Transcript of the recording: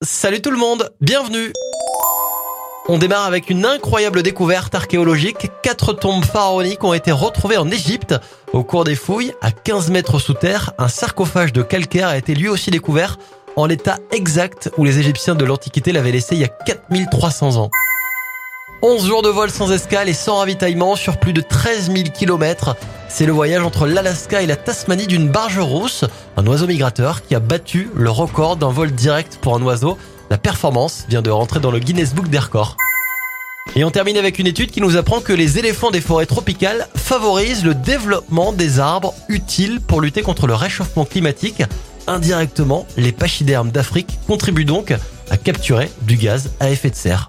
Salut tout le monde, bienvenue On démarre avec une incroyable découverte archéologique. Quatre tombes pharaoniques ont été retrouvées en Égypte. Au cours des fouilles, à 15 mètres sous terre, un sarcophage de calcaire a été lui aussi découvert en l'état exact où les Égyptiens de l'Antiquité l'avaient laissé il y a 4300 ans. 11 jours de vol sans escale et sans ravitaillement sur plus de 13 000 km. C'est le voyage entre l'Alaska et la Tasmanie d'une barge rousse, un oiseau migrateur qui a battu le record d'un vol direct pour un oiseau. La performance vient de rentrer dans le Guinness Book des records. Et on termine avec une étude qui nous apprend que les éléphants des forêts tropicales favorisent le développement des arbres utiles pour lutter contre le réchauffement climatique. Indirectement, les pachydermes d'Afrique contribuent donc à capturer du gaz à effet de serre.